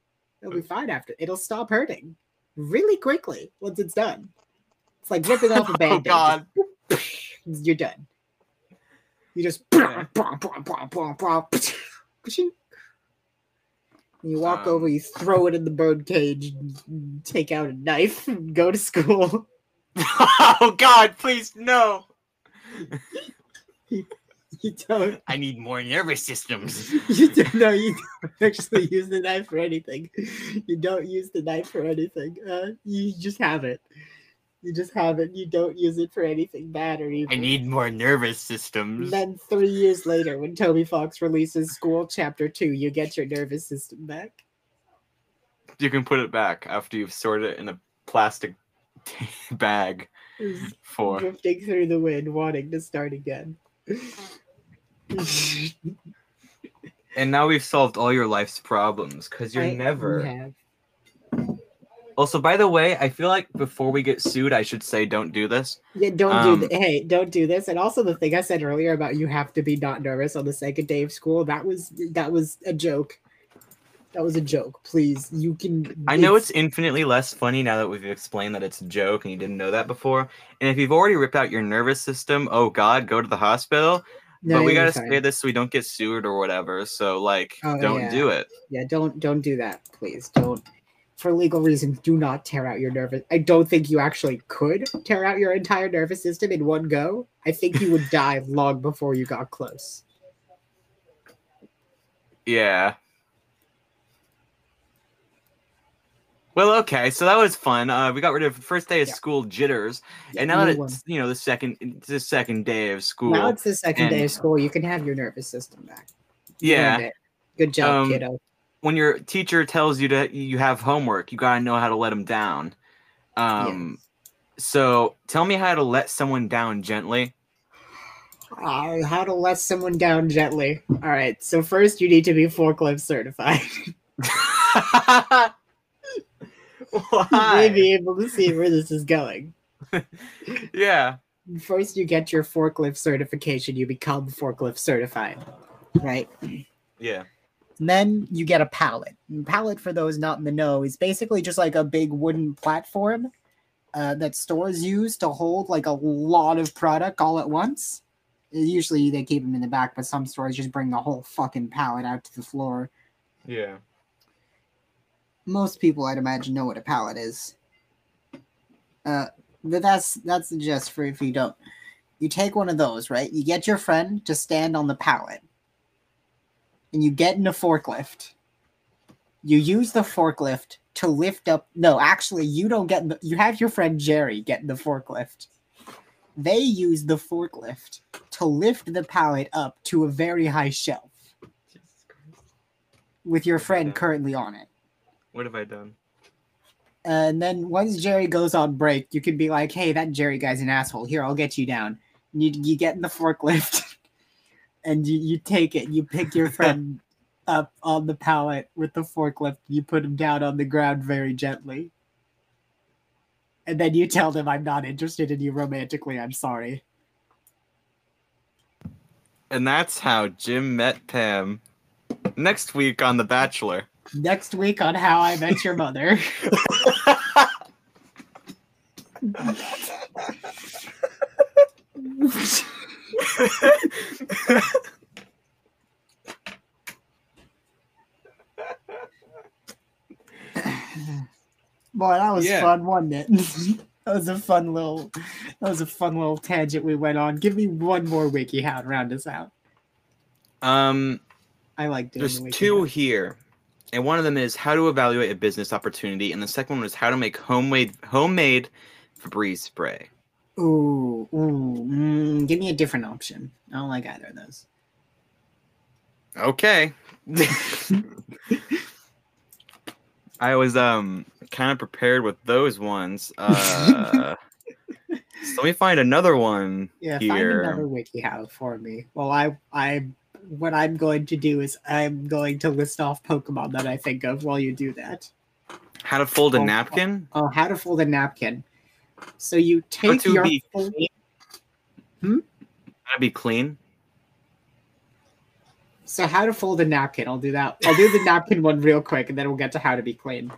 It'll be fine after. It'll stop hurting really quickly once it's done. It's like ripping off a oh band-aid. God. You're done. You just Yeah. you walk Um, over, you throw it in the bird cage, take out a knife, and go to school. oh God, please no. You don't I need more nervous systems. you don't no, you don't actually use the knife for anything. You don't use the knife for anything. Uh, you just have it. You just have it. You don't use it for anything bad or evil. I need more nervous And systems. then three years later, when Toby Fox releases School Chapter Two, you get your nervous system back. You can put it back after you've sorted it in a plastic bag for. drifting through the wind, wanting to start again. And now we've solved all your life's problems because you're I- never. have. Also, by the way, I feel like before we get sued, I should say don't do this. Yeah, don't Um, do th- hey, don't do this. And also the thing I said earlier about you have to be not nervous on the second day of school, that was that was a joke. That was a joke. Please, you can I know it's infinitely less funny now that we've explained that it's a joke and you didn't know that before. And if you've already ripped out your nervous system, oh God, go to the hospital. No, but we gotta fine. say this so we don't get sued or whatever. So like, Oh, don't yeah. do it. Yeah, don't don't do that, please. Don't for legal reasons, do not tear out your nervous. I don't think you actually could tear out your entire nervous system in one go. I think you would die long before you got close. Yeah. Well, okay, so that was fun. Uh, we got rid of first day of Yeah. school jitters, Yeah, and now that it's you know the second it's the second day of school. Now it's the second day of school. You can have your nervous system back. Yeah. Good job, Um, kiddo. when your teacher tells you to you have homework, you gotta know how to let them down. Um, so tell me how to let someone down gently. Uh, how to let someone down gently. All right. So first, you need to be forklift certified. you may be able to see where this is going. yeah. First, you get your forklift certification. You become forklift certified, right? Yeah. And then you get a pallet. And pallet, for those not in the know, is basically just like a big wooden platform uh, that stores use to hold like a lot of product all at once. Usually they keep them in the back, but some stores just bring the whole fucking pallet out to the floor. Yeah. Most people, I'd imagine, know what a pallet is. Uh, but that's that's the gist for if you don't. You take one of those, right? You get your friend to stand on the pallet, and you get in a forklift. You use the forklift to lift up. No, actually, you don't get. The, you have your friend Jerry get in the forklift. They use the forklift to lift the pallet up to a very high shelf with your friend currently on it. What have I done? And then once Jerry goes on break, you can be like, "Hey, that Jerry guy's an asshole. Here, I'll get you down." And you you get in the forklift, and you, you take it. You pick your friend up on the pallet with the forklift. You put him down on the ground very gently, and then you tell them, "I'm not interested in you romantically. I'm sorry." And that's how Jim met Pam. Next week on The Bachelor. Next week on How I Met Your Mother. Boy, that was Yeah. fun, wasn't it? that was a fun little that was a fun little tangent we went on. Give me one more wiki how to round us out. um, I like doing there's the two here, and one of them is how to evaluate a business opportunity, and the second one is how to make homemade homemade Febreze spray. Ooh, ooh, mm, give me a different option. I don't like either of those. Okay. I was um kind of prepared with those ones. Uh, so let me find another one Yeah, here. find another WikiHow for me. Well, I, I, what I'm going to do is I'm going to list off Pokemon that I think of while you do that. How to fold a Oh, napkin? Oh, how to fold a napkin. So you take your be full- How to be clean? so how to fold a napkin. I'll do that. I'll do the napkin one real quick, and then we'll get to how to be clean.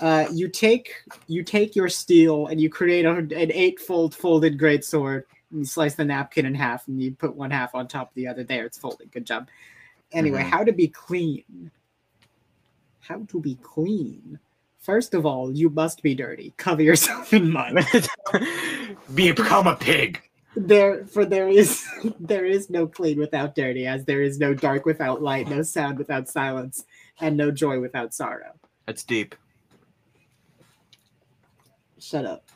Uh, you take you take your steel and you create a, an eight-fold folded great sword. You slice the napkin in half, and you put one half on top of the other. There, it's folded. Good job. Anyway, Mhm. how to be clean? How to be clean? First of all, you must be dirty. Cover yourself in mud. Become a pig. there for there is there is no clean without dirty as there is no dark without light no sound without silence and no joy without sorrow That's deep. shut up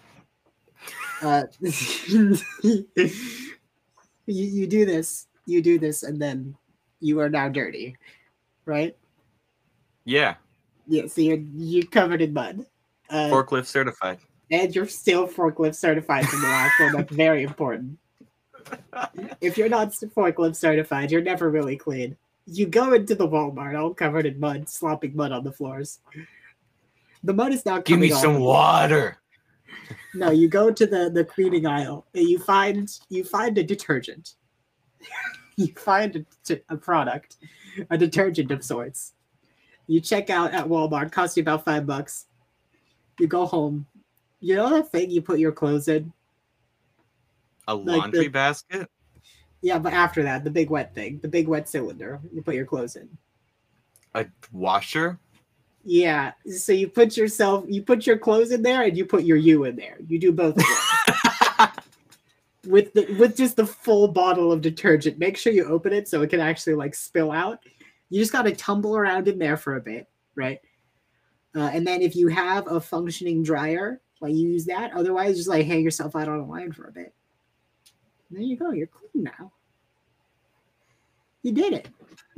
uh you, you do this you do this and then you are now dirty right Yeah. yeah so you're you're covered in mud uh, Forklift certified. and you're still forklift certified from the last one. That's very important. If you're not forklift certified, you're never really clean. You go into the Walmart all covered in mud, slopping mud on the floors. The mud is not Give me some water. No, you go to the the cleaning aisle. And you find you find a detergent. you find a product, a detergent of sorts. You check out at Walmart, costs you about five bucks. You go home. You know that thing you put your clothes in? A Like laundry the- basket? Yeah, but after that, the big wet thing, the big wet cylinder, you put your clothes in. A washer? Yeah, so you put yourself, you put your clothes in there, and you put your you in there. You do both of with the with just the full bottle of detergent. Make sure you open it so it can actually like spill out. You just got to tumble around in there for a bit, right? Uh, and then if you have a functioning dryer, like you use that. Otherwise, just like hang yourself out on a line for a bit. There you go. You're clean now. You did it.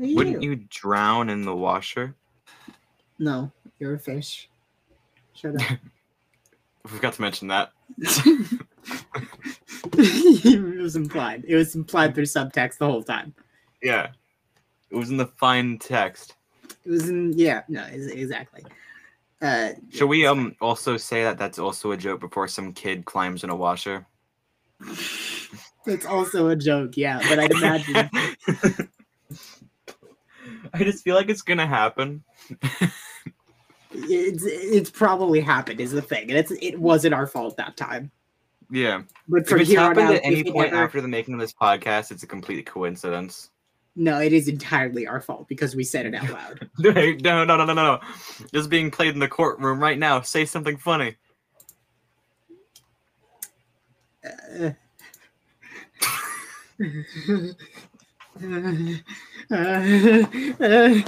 At Wouldn't you drown in the washer? No, you're a fish. Shut up. I forgot to mention that. it was implied. It was implied through subtext the whole time. Yeah. It was in the fine text. It was in yeah, no, exactly. Uh, Should we um also say that that's also a joke before some kid climbs in a washer? it's also a joke, yeah, but I'd imagine I just feel like it's gonna happen. It's it's probably happened is the thing, and it's it wasn't our fault that time. Yeah. But If from it's here on happened out, at any point ever- after the making of this podcast, it's a complete coincidence. no, it is entirely our fault because we said it out loud. No, no, no, no, no, no. This is being played in the courtroom right now. Say something funny. Uh, uh. uh. uh.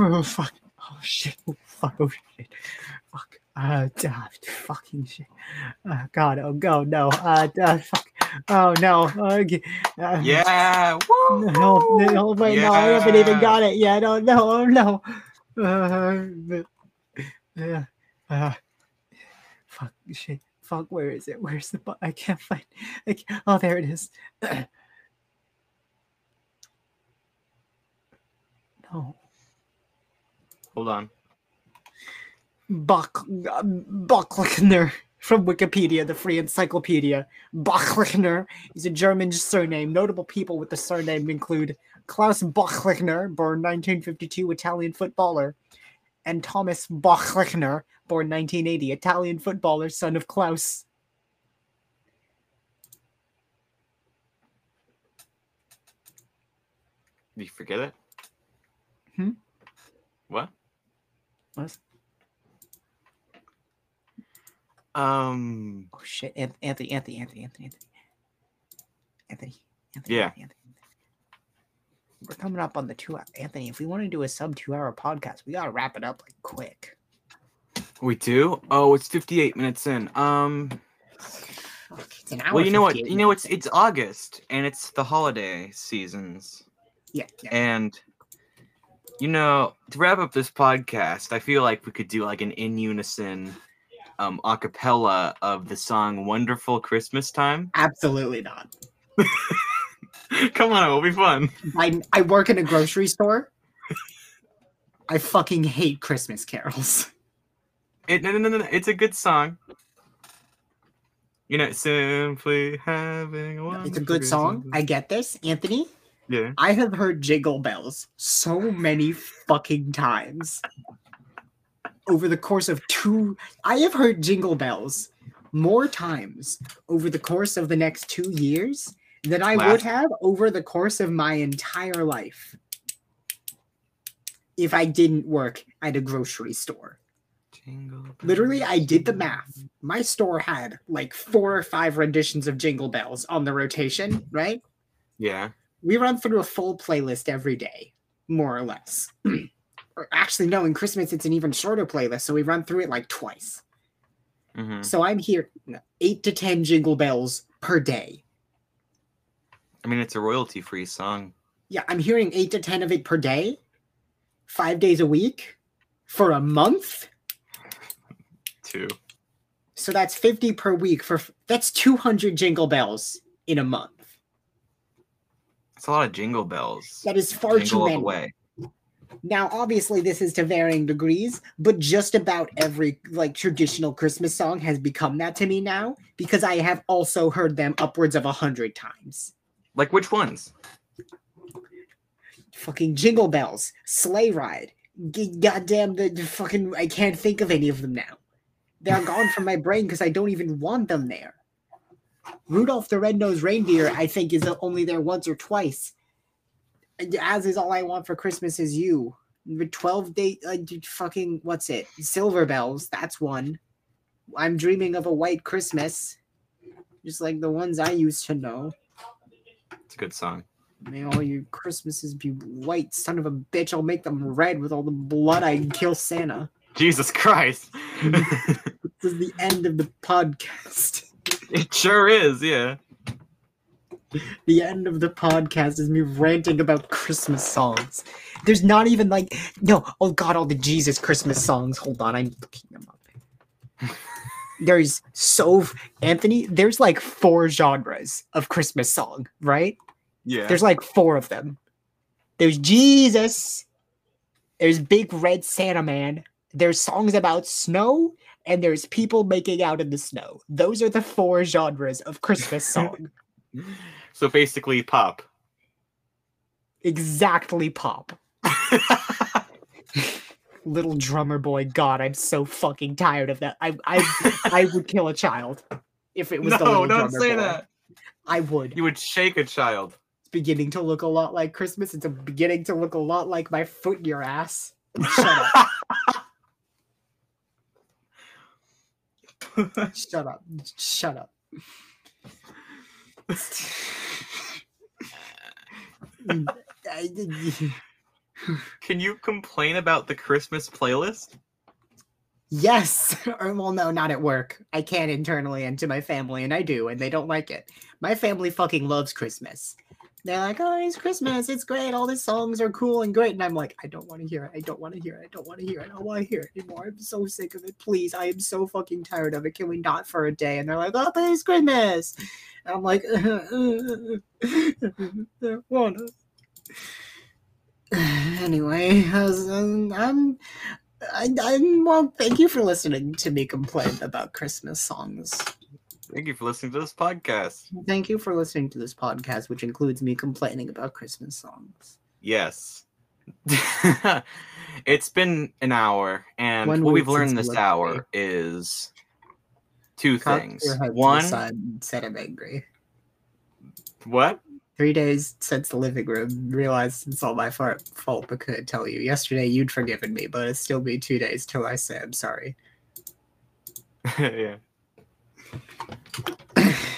Oh fuck! Oh shit! Oh fuck! Oh shit! Fuck! Uh, duh, fucking shit! Uh, God! Oh go! No! Uh, duh, fuck! Oh no! Uh, uh, Yeah. Woo! No, no, wait, no, I haven't even got it yet. Oh no! Oh no! Uh, uh, uh, fuck! Shit! Fuck! Where is it? Where's the? Bu- I can't find. I can't, oh, there it is. no. Hold on. Bach Bachlechner from Wikipedia, the free encyclopedia. Bachlechner is a German surname. Notable people with the surname include Klaus Bachlechner, born 1952, Italian footballer, and Thomas Bachlechner, born 1980, Italian footballer, son of Klaus. Did you forget it? Hmm? What? What? Um. Oh shit, Anthony, Anthony, Anthony, Anthony, Anthony, Anthony, Anthony. Yeah. Anthony, Anthony. We're coming up on the two. Anthony, if we want to do a sub two-hour podcast, we gotta wrap it up like quick. We do. Oh, it's fifty-eight minutes in. Um. It's an hour. Well, you know what? 58 You know it's it's August and it's the holiday seasons yeah, yeah. and You know, to wrap up this podcast, I feel like we could do like an in unison um a cappella of the song Wonderful Christmas Time. Absolutely not. Come on, it will be fun. I I work in a grocery store. I fucking hate Christmas carols. It, no, no, no, no, it's a good song. You know, simply having a It's a good song. I get this, Anthony. Yeah. I have heard Jingle Bells so many fucking times over the course of two. I have heard Jingle Bells more times over the course of the next two years than I would have over the course of my entire life if I didn't work at a grocery store. Jingle Literally, I did the math. My store had like four or five renditions of Jingle Bells on the rotation, right? Yeah. We run through a full playlist every day, more or less. or actually, no, in Christmas it's an even shorter playlist, so we run through it like twice. hmm So I'm here eight to ten jingle bells per day. I mean, it's a royalty free song. Yeah, I'm hearing eight to ten of it per day, five days a week, for a month. Two. So that's 50 per week for that's 200 jingle bells in a month. It's a lot of jingle bells. That is far Jingle too many. Now, obviously, this is to varying degrees, but just about every like traditional Christmas song has become that to me now because I have also heard them upwards of a hundred times. Like which ones? Fucking jingle bells, sleigh ride, g- goddamn the, the fucking. I can't think of any of them now. They're gone from my brain because I don't even want them there. Rudolph the Red-Nosed Reindeer, I think, is only there once or twice. As is all I want for Christmas is you. With 12 day, uh, fucking, what's it? Silver Bells, that's one. I'm dreaming of a white Christmas, just like the ones I used to know. It's a good song. May all your Christmases be white, son of a bitch. I'll make them red with all the blood I kill Santa. Jesus Christ. This is the end of the podcast. It sure is, yeah. The end of the podcast is me ranting about Christmas songs. There's not even like no. Oh God, all the Jesus Christmas songs. Hold on, I'm looking them up. There's so Anthony. There's like four genres of Christmas song, right? Yeah. There's like four of them. There's Jesus. There's Big Red Santa Man. There's songs about snow, and there's people making out in the snow. Those are the four genres of Christmas song. so basically pop. exactly pop. Little drummer boy, God, I'm so fucking tired of that. I I I would kill a child if it was the no, little don't drummer say boy. that. I would. You would shake a child. It's beginning to look a lot like Christmas. It's beginning to look a lot like my foot in your ass. Shut up. Shut up. Shut up. Can you complain about the Christmas playlist? yes. Or, oh, well, no, not at work. I can internally and to my family, and I do, and they don't like it. My family fucking loves Christmas. They're like, oh, it's Christmas. It's great. All these songs are cool and great. And I'm like, I don't want to hear it. I don't want to hear it. I don't want to hear it. I don't want to hear it anymore. I'm so sick of it. Please. I am so fucking tired of it. Can we not for a day? And they're like, oh, but it's Christmas. And I'm like, I wanna. Anyway, I was, um, I'm. I, I'm well. Thank you for listening to me complain about Christmas songs. Thank you for listening to this podcast. Thank you for listening to this podcast, which includes me complaining about Christmas songs. Yes. it's been an hour, and One what we've learned this hour is two Cock things. your head to the One, said I'm angry. what? Three days since the living room, realized it's all my fault, but couldn't tell you. Yesterday, you'd forgiven me, but it'd still be two days till I say I'm sorry. yeah.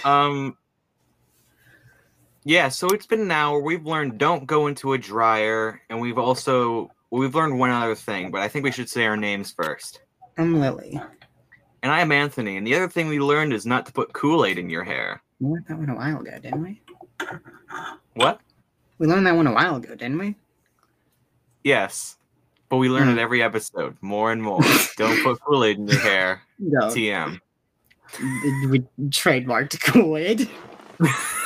Um. Yeah, so it's been an hour. We've learned don't go into a dryer, and we've also we've learned one other thing, but I think we should say our names first. I'm Lily. And I'm Anthony, and the other thing we learned is not to put Kool Aid in your hair. We learned that one a while ago, didn't we? What? We learned that one a while ago, didn't we? Yes. But we learn it every episode, more and more. Don't put Kool-Aid in your hair. No, TM. We trademarked Kool-Aid.